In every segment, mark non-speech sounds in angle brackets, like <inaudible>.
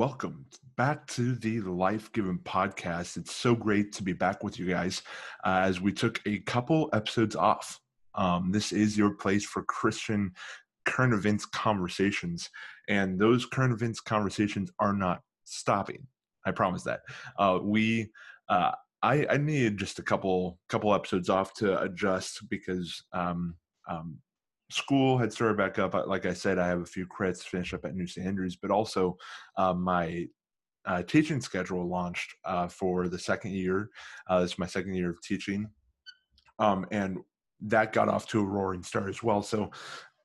welcome back to the Life Given podcast. It's so great to be back with you guys uh, as we took a couple episodes off. Um, this is your place for Christian current events conversations, and those current events conversations are not stopping. I promise that. Uh, we, uh, I, I needed just a couple couple episodes off to adjust because um, um, school had started back up. Like I said, I have a few credits to finish up at New St. Andrews, but also uh, my uh, teaching schedule launched uh, for the second year. Uh, this is my second year of teaching. Um, and that got off to a roaring start as well. So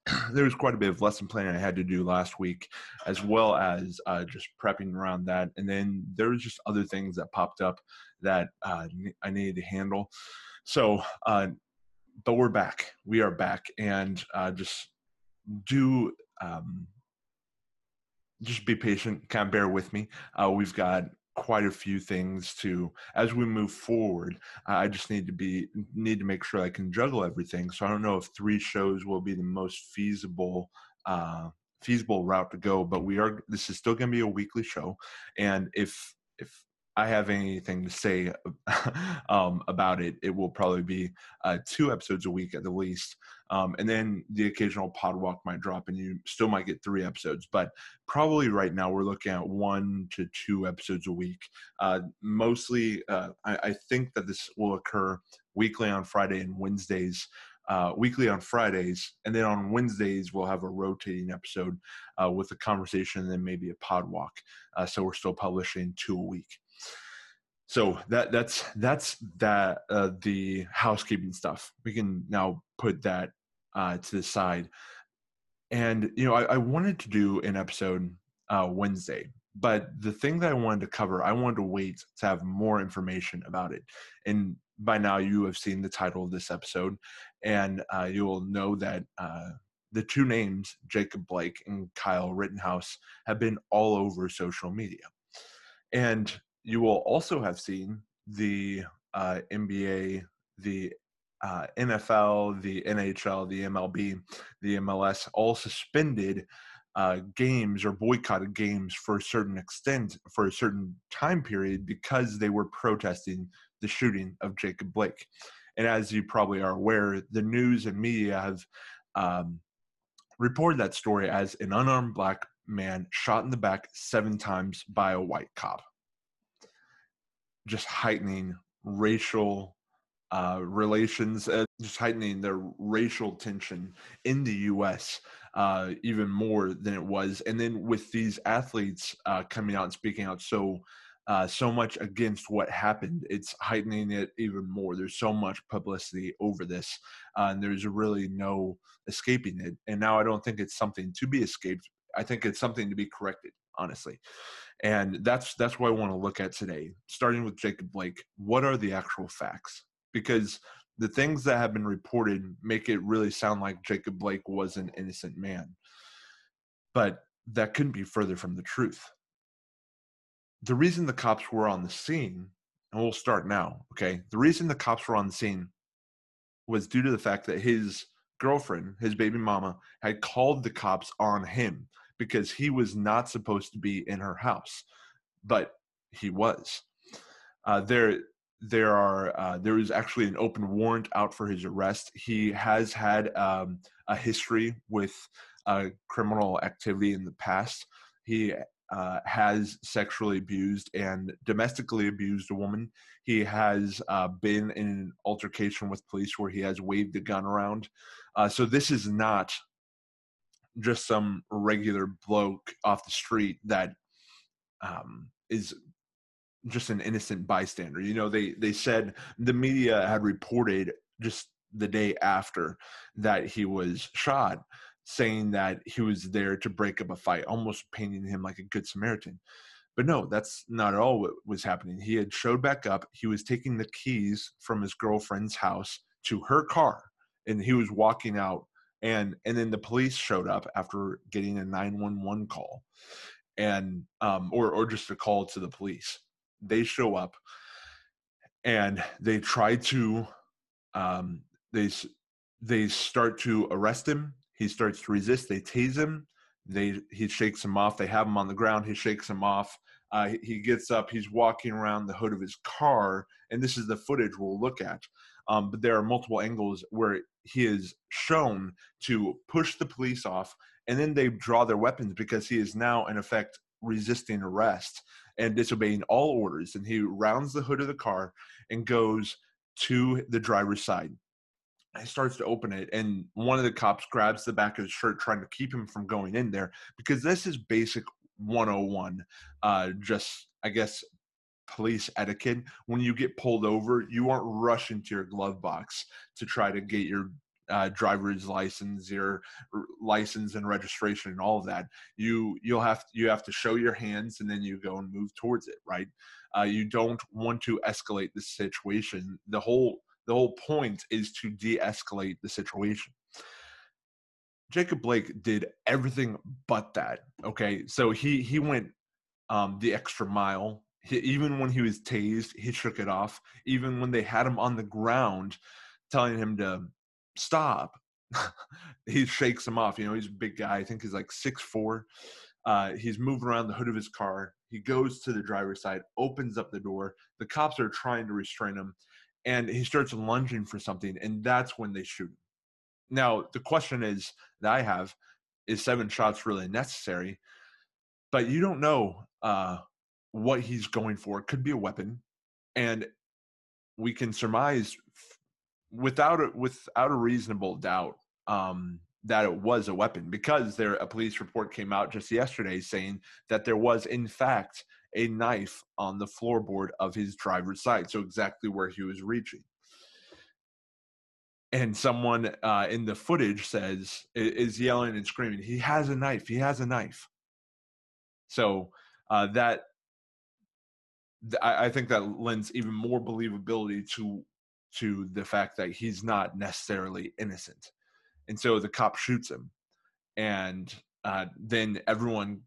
<clears throat> there was quite a bit of lesson planning I had to do last week, as well as uh, just prepping around that. And then there was just other things that popped up that uh, I needed to handle. So uh, but we're back. We are back, and uh, just do um, just be patient. Kind of bear with me. Uh, we've got quite a few things to as we move forward. Uh, I just need to be need to make sure I can juggle everything. So I don't know if three shows will be the most feasible. Uh, feasible route to go but we are this is still going to be a weekly show and if if I have anything to say <laughs> um, about it, it will probably be uh, two episodes a week at the least. Um, and then the occasional pod walk might drop and you still might get three episodes. But probably right now we're looking at one to two episodes a week. Uh, mostly, uh, I, I, think that this will occur weekly on Friday and Wednesdays. Uh, weekly on Fridays, and then on Wednesdays we'll have a rotating episode uh, with a conversation and then maybe a pod walk. Uh, so we're still publishing two a week so that that's that's that uh, the housekeeping stuff. We can now put that uh, to the side. And you know I, I wanted to do an episode uh, wednesday but the thing that i wanted to cover i wanted to wait to have more information about it. And by now you have seen the title of this episode and uh, you will know that uh, the two names jacob blake and kyle rittenhouse have been all over social media. And you will also have seen the uh, NBA, the uh, NFL, the NHL, the MLB, the MLS all suspended uh, games or boycotted games for a certain extent for a certain time period because they were protesting the shooting of Jacob Blake. And as you probably are aware, the news and media have um, reported that story as an unarmed black man shot in the back seven times by a white cop just heightening racial uh, relations, uh, just heightening the racial tension in the U.S. Uh, even more than it was. And then with these athletes uh, coming out and speaking out so uh, so much against what happened, it's heightening it even more. There's so much publicity over this, uh, and there's really no escaping it. And now I don't think it's something to be escaped. I think it's something to be corrected honestly. And that's that's what I want to look at today, starting with Jacob Blake. What are the actual facts? Because the things that have been reported make it really sound like Jacob Blake was an innocent man. But that couldn't be further from the truth. The reason the cops were on the scene, and we'll start now, okay? The reason the cops were on the scene was due to the fact that his girlfriend, his baby mama, had called the cops on him because he was not supposed to be in her house, but he was. Uh, there, there are uh, there is actually an open warrant out for his arrest. He has had um, a history with uh, criminal activity in the past. He uh, has sexually abused and domestically abused a woman. He has uh, been in an altercation with police where he has waved a gun around. Uh, so this is not just some regular bloke off the street that um, is just an innocent bystander. You know, they they said the media had reported just the day after that he was shot, saying that he was there to break up a fight, almost painting him like a good Samaritan. But no, that's not at all what was happening. He had showed back up. He was taking the keys from his girlfriend's house to her car, and he was walking out and and then the police showed up after getting a 911 call and um or or just a call to the police they show up and they try to um they they start to arrest him he starts to resist they tase him they he shakes him off. They have him on the ground. He shakes him off. Uh, he gets up. He's walking around the hood of his car, and this is the footage we'll look at. Um, but there are multiple angles where he is shown to push the police off, and then they draw their weapons because he is now, in effect, resisting arrest and disobeying all orders. And he rounds the hood of the car and goes to the driver's side. He starts to open it, and one of the cops grabs the back of his shirt, trying to keep him from going in there because this is basic 101. Uh, just, I guess, police etiquette. When you get pulled over, you aren't rushing to your glove box to try to get your uh, driver's license, your license and registration, and all of that. You you'll have you have to show your hands, and then you go and move towards it. Right? Uh, you don't want to escalate the situation. The whole the whole point is to de-escalate the situation. Jacob Blake did everything but that. Okay, so he he went um, the extra mile. He, even when he was tased, he shook it off. Even when they had him on the ground, telling him to stop, <laughs> he shakes him off. You know, he's a big guy. I think he's like six four. Uh, he's moving around the hood of his car. He goes to the driver's side, opens up the door. The cops are trying to restrain him, and he starts lunging for something, and that's when they shoot him. Now, the question is that I have is seven shots really necessary? But you don't know uh, what he's going for. It could be a weapon, and we can surmise without a, without a reasonable doubt um, that it was a weapon because there a police report came out just yesterday saying that there was in fact a knife on the floorboard of his driver's side, so exactly where he was reaching and someone uh, in the footage says is yelling and screaming he has a knife he has a knife so uh, that I, I think that lends even more believability to to the fact that he's not necessarily innocent and so the cop shoots him and uh, then everyone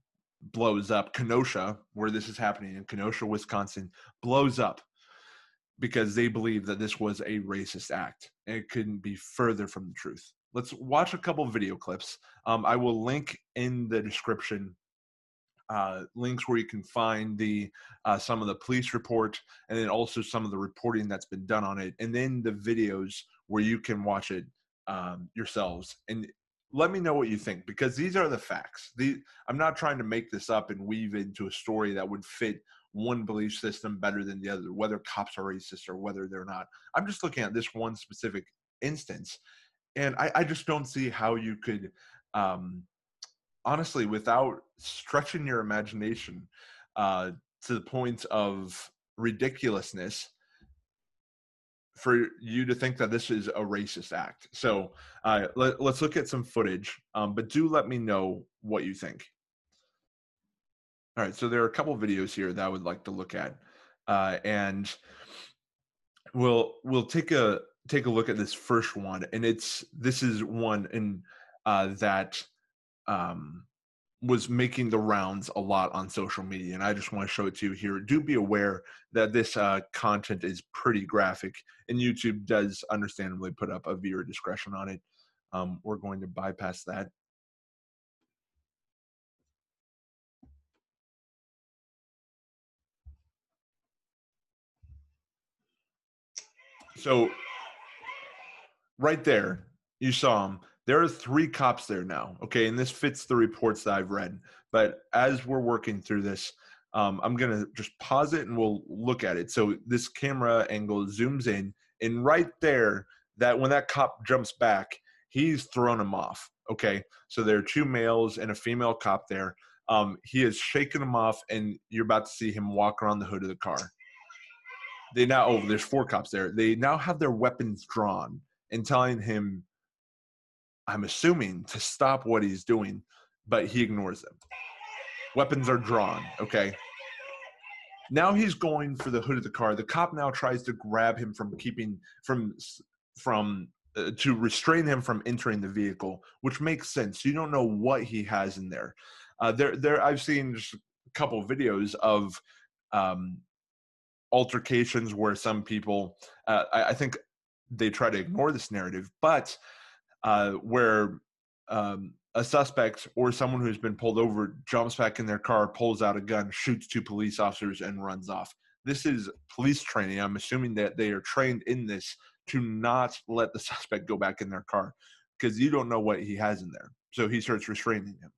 blows up kenosha where this is happening in kenosha wisconsin blows up because they believe that this was a racist act and it couldn't be further from the truth. Let's watch a couple video clips. Um, I will link in the description uh, links where you can find the uh, some of the police report and then also some of the reporting that's been done on it, and then the videos where you can watch it um, yourselves. And let me know what you think because these are the facts. I'm not trying to make this up and weave into a story that would fit one belief system better than the other, whether cops are racist or whether they're not. I'm just looking at this one specific instance, and I, I just don't see how you could, um, honestly, without stretching your imagination uh, to the point of ridiculousness, for you to think that this is a racist act. So uh, let, us look at some footage, um, but do let me know what you think. All right, so there are a couple videos here that I would like to look at, uh, and we'll we'll take a take a look at this first one, and it's this is one in uh, that um, was making the rounds a lot on social media, and I just want to show it to you here. Do be aware that this uh, content is pretty graphic, and YouTube does understandably put up a viewer discretion on it. Um, we're going to bypass that So right there, you saw him. There are three cops there now. Okay, and this fits the reports that I've read. But as we're working through this, um, I'm gonna just pause it and we'll look at it. So this camera angle zooms in, and right there, that when that cop jumps back, he's thrown him off. Okay, so there are two males and a female cop there. Um, he has shaken him off, and you're about to see him walk around the hood of the car they now oh there's four cops there they now have their weapons drawn and telling him i'm assuming to stop what he's doing but he ignores them weapons are drawn okay? Now he's going for the hood of the car. The cop now tries to grab him from keeping from from uh, to restrain him from entering the vehicle which makes sense. You don't know what he has in there. Uh, there there i've seen just a couple videos of um, altercations where some people, uh, I, I, think they try to ignore this narrative, but uh, where um, a suspect or someone who's been pulled over jumps back in their car, pulls out a gun, shoots two police officers, and runs off. This is police training. I'm assuming that they are trained in this to not let the <laughs> suspect go back in their car because you don't know what he has in there. So he starts restraining him.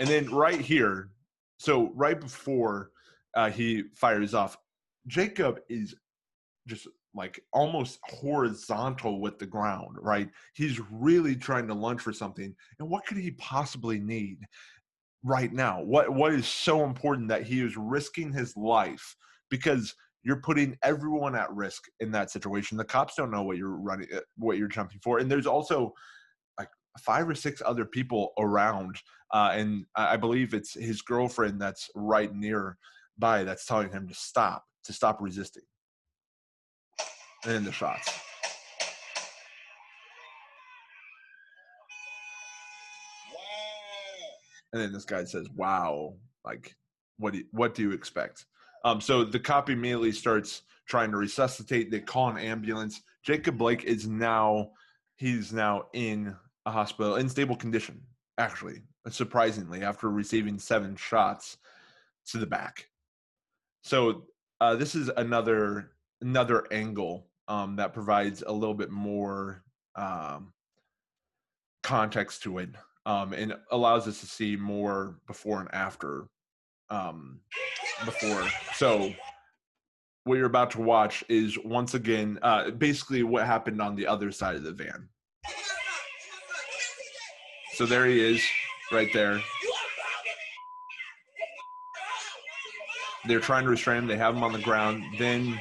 And then right here, so right before uh, he fires off, Jacob is just like almost horizontal with the ground, right? He's really trying to lunge for something. And what could he possibly need right now? What what is so important that he is risking his life because you're putting everyone at risk in that situation. The cops don't know what you're running uh, what you're jumping for. And there's also like five or six other people around uh, and I believe it's his girlfriend that's right near by that's telling him to stop, to stop resisting and then the shots. And then this guy says, "Wow, like what do you, what do you expect?" Um, so the cop immediately starts trying to resuscitate. They call an ambulance. Jacob Blake is now he's now in a hospital in stable condition. Actually, surprisingly, after receiving seven shots to the back. So uh, this is another another angle um, that provides a little bit more um, context to it um, and allows us to see more before and after um, before. So what you're about to watch is once again uh, basically what happened on the other side of the van. So there he is, right there. They're trying to restrain him. They have him on the ground. Then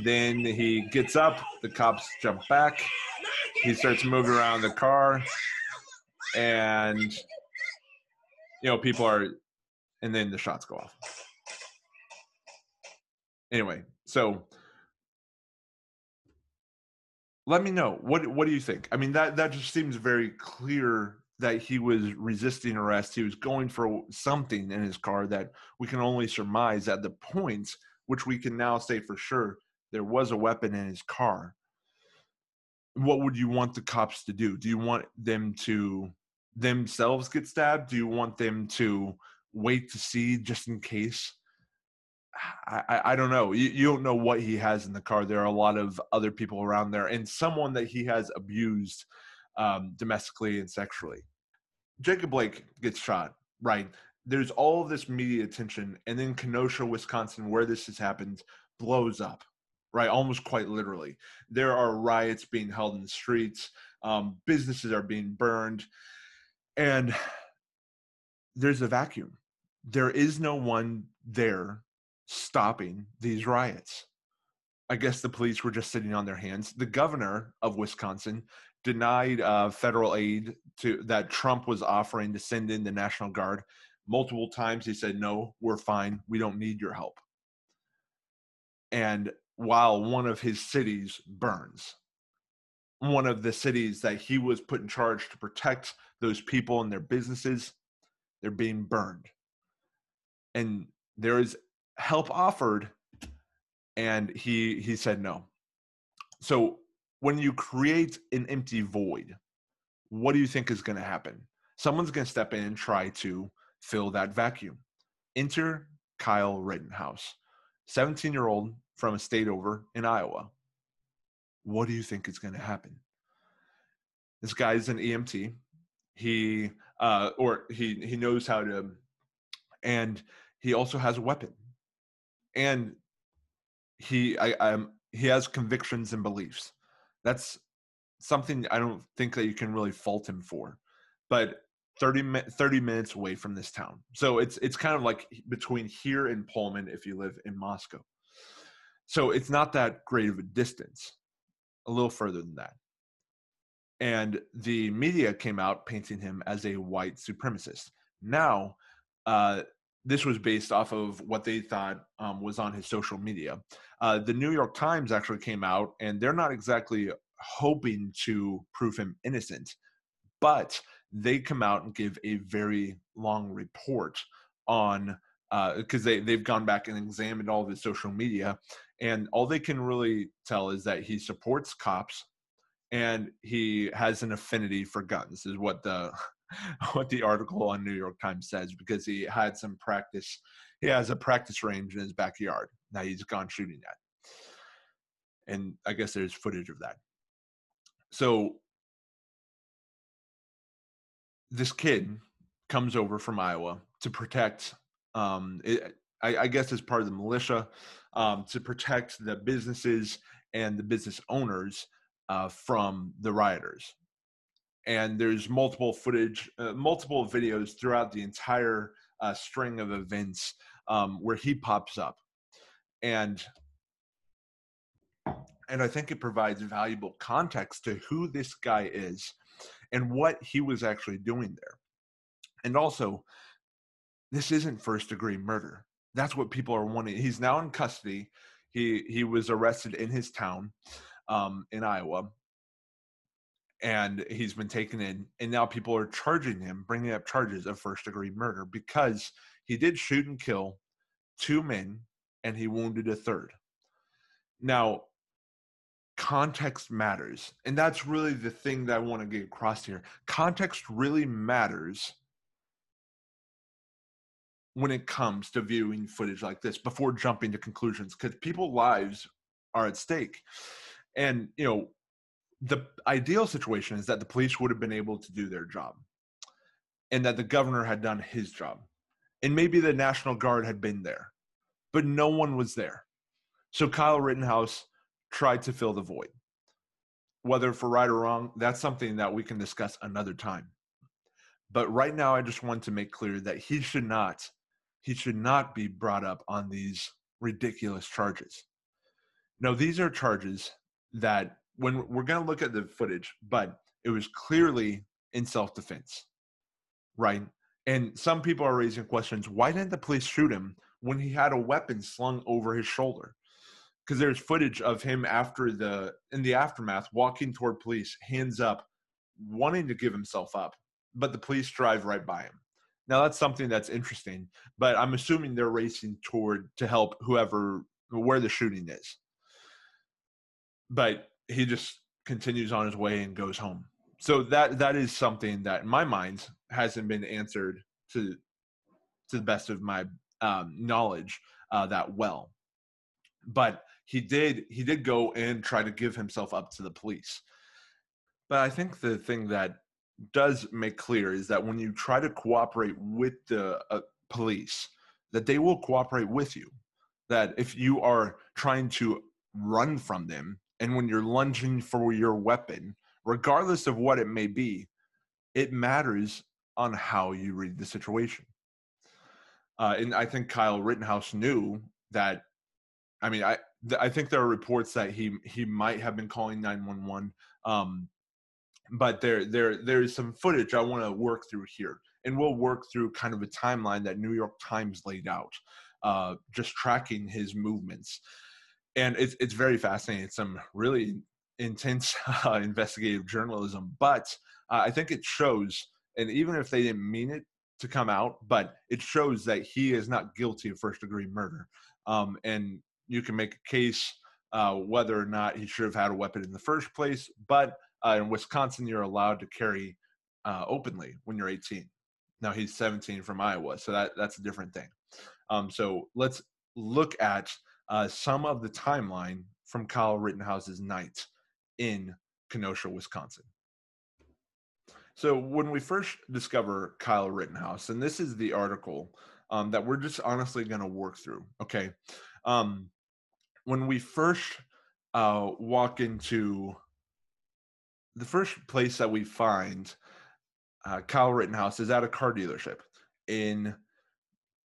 then he gets up, the cops jump back. He starts moving around the car, and you know, people are, and then the shots go off. Anyway, so let me know what what do you think? I mean, that that just seems very clear that he was resisting arrest. He was going for something in his car that we can only surmise at the points, which we can now say for sure there was a weapon in his car what would you want the cops to do do you want them to themselves get stabbed do you want them to wait to see just in case I, I, I don't know. You, you don't know what he has in the car. There are a lot of other people around there, and someone that he has abused um, domestically and sexually. Jacob Blake gets shot, right? There's all of this media attention, and then Kenosha, Wisconsin, where this has happened, blows up right? Almost quite literally. There are riots being held in the streets, um, businesses are being burned, and there's a vacuum. There is no one there stopping these riots. I guess the police were just sitting on their hands. The governor of Wisconsin denied uh, federal aid to that Trump was offering to send in the National Guard. Multiple times he said, "No, we're fine. We don't need your help." And while one of his cities burns. One of the cities that he was put in charge to protect those people and their businesses, they're being burned. And there is help offered, and he he said no. So when you create an empty void, what do you think is going to happen? Someone's going to step in and try to fill that vacuum. Enter Kyle Rittenhouse, 17 year old from a state over in Iowa. What do you think is going to happen? This guy is an EMT. He uh, or he he knows how to, and he also has a weapon, and he I I'm he has convictions and beliefs. That's something I don't think that you can really fault him for. But 30, 30 minutes away from this town. So it's it's kind of like between here and Pullman if you live in Moscow. So it's not that great of a distance, a little further than that. And the media came out painting him as a white supremacist. Now, uh, this was based off of what they thought um, was on his social media. Uh, the New York Times actually came out, and they're not exactly hoping to prove him innocent, but they come out and give a very long report on because uh, they they've gone back and examined all of his social media, and all they can really tell is that he supports cops and he has an affinity for guns is what the <laughs> what the article on new york times says because he had some practice he has a practice range in his backyard that he's gone shooting at. And i guess there's footage of that. So this kid comes over from iowa to protect um, it, I, I, guess as part of the militia um, to protect the businesses and the business owners uh, from the rioters. And there's multiple footage, uh, multiple videos throughout the entire uh, string of events um, where he pops up, and and I think it provides valuable context to who this guy is and what he was actually doing there. And also, this isn't first degree murder. That's what people are wanting. He's now in custody. He he was arrested in his town um, in Iowa, and he's been taken in. And now people are charging him, bringing up charges of first degree murder because he did shoot and kill two men, and he wounded a third. Now, context matters, and that's really the thing that I want to get across here. Context really matters when it comes to viewing footage like this before jumping to conclusions because people's lives are at stake. And you know the ideal situation is that the police would have been able to do their job and that the governor had done his job. And maybe the national guard had been there but no one was there. So kyle rittenhouse tried to fill the void. Whether for right or wrong that's something that we can discuss another time. But right now i just want to make clear that he should not he should not be brought up on these ridiculous charges. Now, these are charges that when we're going to look at the footage, but it was clearly in self defense, right? And some people are raising questions why didn't the police shoot him when he had a weapon slung over his shoulder? Because there's footage of him after the, in the aftermath, walking toward police, hands up, wanting to give himself up, but the police drive right by him. Now that's something that's interesting, but I'm assuming they're racing toward to help whoever where the shooting is. But he just continues on his way and goes home. So that that is something that in my mind hasn't been answered to to the best of my um, knowledge uh, that well. But he did he did go and try to give himself up to the police. But I think the thing that does make clear is that when you try to cooperate with the uh, police, that they will cooperate with you. That if you are trying to run from them, and when you're lunging for your weapon, regardless of what it may be, it matters on how you read the situation. Uh, and I think Kyle Rittenhouse knew that. I mean, I I think there are reports that he he might have been calling nine one one. But there there there's some footage I want to work through here, and we'll work through kind of a timeline that New York Times laid out, uh, just tracking his movements, and it's it's very fascinating. It's some really intense <laughs> uh, investigative journalism, but uh, I think it shows, and even if they didn't mean it to come out, but it shows that he is not guilty of first degree murder, um, and you can make a case uh, whether or not he should have had a weapon in the first place, but uh, in Wisconsin, you're allowed to carry uh, openly when you're 18. Now he's 17 from Iowa, so that that's a different thing. Um, so let's look at uh, some of the timeline from Kyle Rittenhouse's night in Kenosha, Wisconsin. So when we first discover Kyle Rittenhouse, and this is the article um, that we're just honestly going to work through. Okay, um, when we first uh, walk into the first place that we find uh, Kyle Rittenhouse is at a car dealership in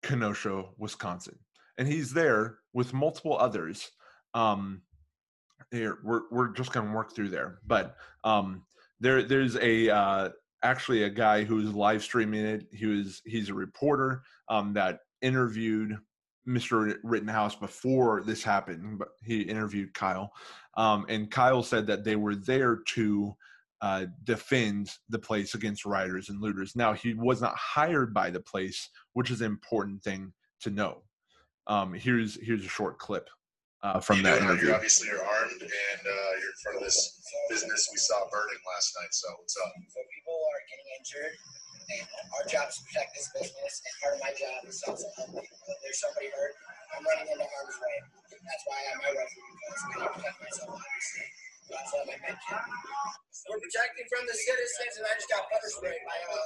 Kenosha, Wisconsin, and he's there with multiple others. Um, here we're we're just gonna work through there, but um, there there's a uh, actually a guy who's live streaming it. He was he's a reporter um, that interviewed Mr. Rittenhouse before this happened, but he interviewed Kyle, um, and Kyle said that they were there to uh, defend the place against rioters and looters. Now he was not hired by the place, which is an important thing to know. Um, here's here's a short clip uh, from you that interview. Obviously, You obviously are armed and uh, you're in front of this business we saw burning last night. So what's up? So people are getting injured, and our job is to protect this business, and part of my job is also help people. If there's somebody hurt, I'm running into harm's way. That's why I'm my referee because I need to protect myself, obviously. That's all I mentioned. We're protecting from the citizens, and I just got pepper sprayed by a.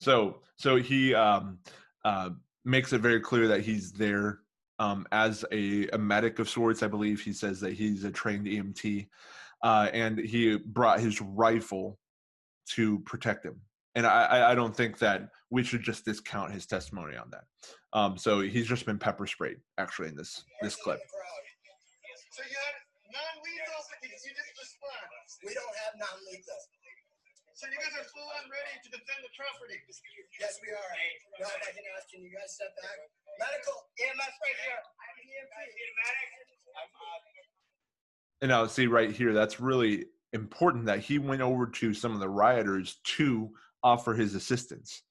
So so he um, uh, makes it very clear that he's there um, as a, a medic of sorts. I believe he says that he's a trained EMT, uh, and he brought his rifle to protect him. And I, I don't think that we should just discount his testimony on that. Um, so he's just been pepper sprayed actually in this this clip. So you had non-lethal, you didn't respond. We don't have non-lethal. So you guys are full on ready to defend the property. Yes, we are. No, if I can ask, can you guys step back? Medical EMS right here. I'm EMT. And now see right here, that's really important that he went over to some of the rioters to offer his assistance.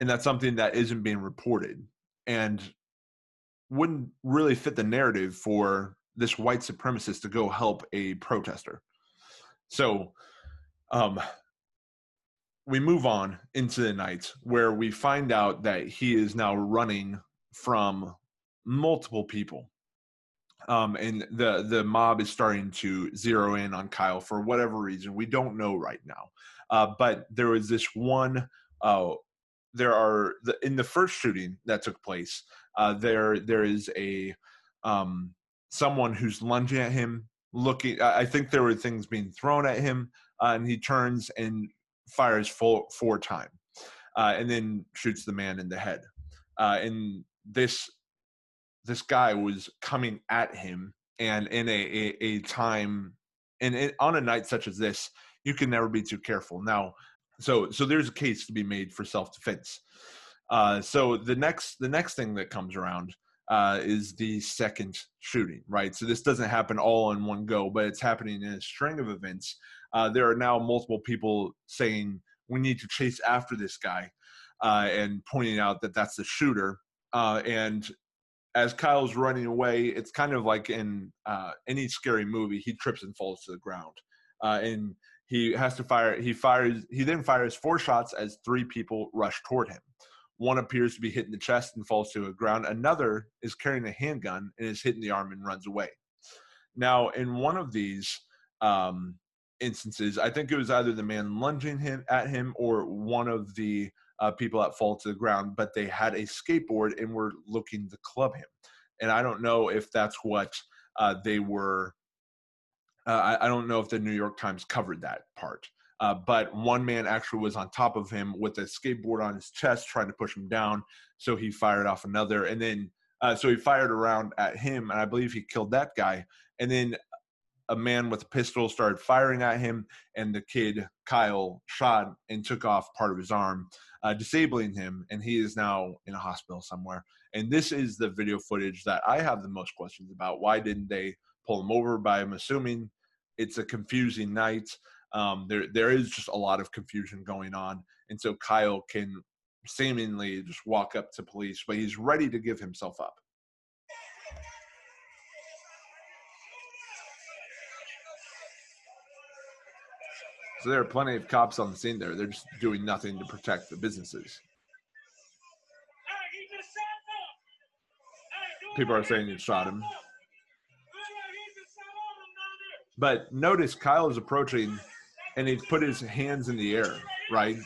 And that's something that isn't being reported and wouldn't really fit the narrative for this white supremacist to go help a protester. So um we move on into the night where we find out that he is now running from multiple people um, and the the mob is starting to zero in on Kyle for whatever reason. We don't know right now, uh, but there was this one. Uh, there are the, in the first shooting that took place. Uh, there there is a um, someone who's lunging at him, looking. I think there were things being thrown at him, uh, and he turns and fires full four time, uh, and then shoots the man in the head. Uh, and this this guy was coming at him and in a, a, a time and it, on a night such as this you can never be too careful. Now so so there's a case to be made for self-defense. Uh, so the next the next thing that comes around uh, is the second shooting right? So this doesn't happen all in one go but it's happening in a string of events. Uh, there are now multiple people saying we need to chase after this guy uh, and pointing out that that's the shooter. Uh, and as Kyle's running away, it's kind of like in uh, any scary movie. He trips and falls to the ground, uh, and he has to fire. He fires. He then fires four shots as three people rush toward him. One appears to be hit in the chest and falls to the ground. Another is carrying a handgun and is hit in the arm and runs away. Now, in one of these um, instances, I think it was either the man lunging him at him or one of the uh, people that fall to the ground, but they had a skateboard and were looking to club him. And I don't know if that's what uh, they were. Uh, I, I, don't know if the New York Times covered that part. Uh, but one man actually was on top of him with a skateboard on his chest, trying to push him down. So he fired off another, and then uh, so he fired around at him, and I believe he killed that guy. And then a man with a pistol started firing at him, and the kid Kyle shot and took off part of his arm, uh, disabling him, and he is now in a hospital somewhere. And this is the video footage that I have the most questions about. Why didn't they pull him over? But I'm assuming it's a confusing night. Um, there there is just a lot of confusion going on, and so Kyle can seemingly just walk up to police, but he's ready to give himself up. So there are plenty of cops on the scene there. They're just doing nothing to protect the businesses. People are saying you shot him. But notice Kyle is approaching and he's put his hands in the air, right?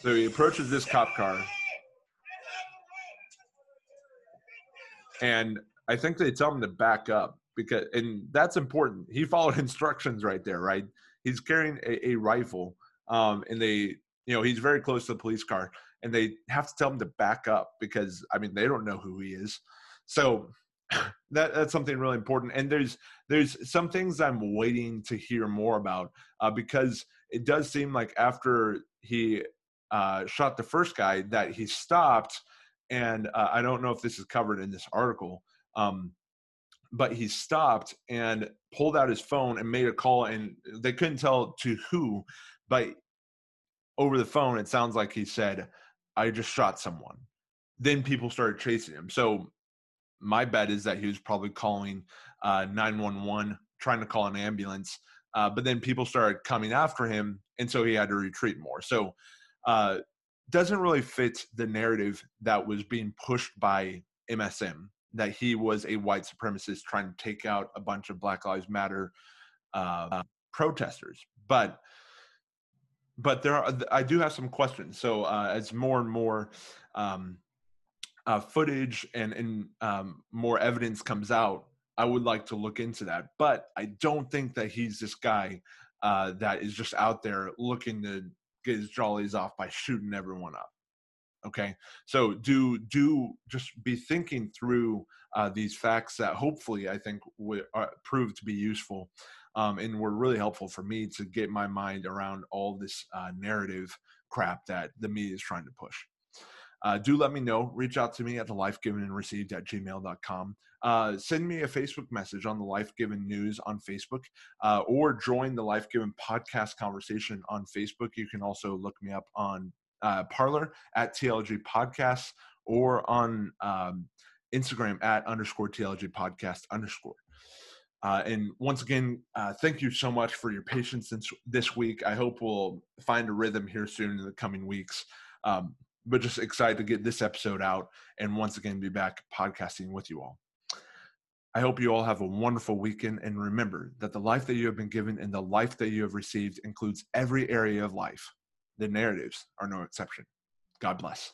So he approaches this cop car. And I think they tell him to back up because, and that's important. He followed <laughs> instructions right there, right? He's carrying a, a rifle, um, and they, you know, he's very close to the police car, and they have to tell him to back up because, I mean, they don't know who he is. So <clears throat> that that's something really important. And there's there's some things I'm waiting to hear more about uh, because it does seem like after he uh, shot the first guy that he stopped and uh, I don't know if this is covered in this article. Um, but he stopped and pulled out his phone and made a call and they couldn't tell to who but over the phone it sounds like he said i just shot someone then people started chasing him so my bet is that he was probably calling uh, 911 trying to call an ambulance uh, but then people started coming after him and so he had to retreat more so uh, doesn't really fit the narrative that was being pushed by msm that he was a white supremacist trying to take out a bunch of Black Lives Matter uh, protesters. But but there are I do have some questions. So uh, as more and more um, uh, footage and and um, more evidence comes out, I would like to look into that. But I don't think that he's this guy uh, that is just out there looking to get his jollies off by shooting everyone up okay? So do do just be thinking through uh, these facts that hopefully i think will uh, prove to be useful um, and were really helpful for me to get my mind around all this uh, narrative crap that the media is trying to push uh, do let me know reach out to me at the life given and received at gmail.com uh, send me a facebook message on the life given news on facebook uh, or join the life given podcast conversation on facebook you can also look me up on uh, Parler at TLG Podcasts or on um, Instagram at underscore TLG Podcast underscore. Uh, and once again, uh, thank you so much for your patience this, this week. I hope we'll find a rhythm here soon in the coming weeks. Um, but just excited to get this episode out and once again be back podcasting with you all. I hope you all have a wonderful weekend and remember that the life that you have been given and the life that you have received includes every area of life. The narratives are no exception. God bless.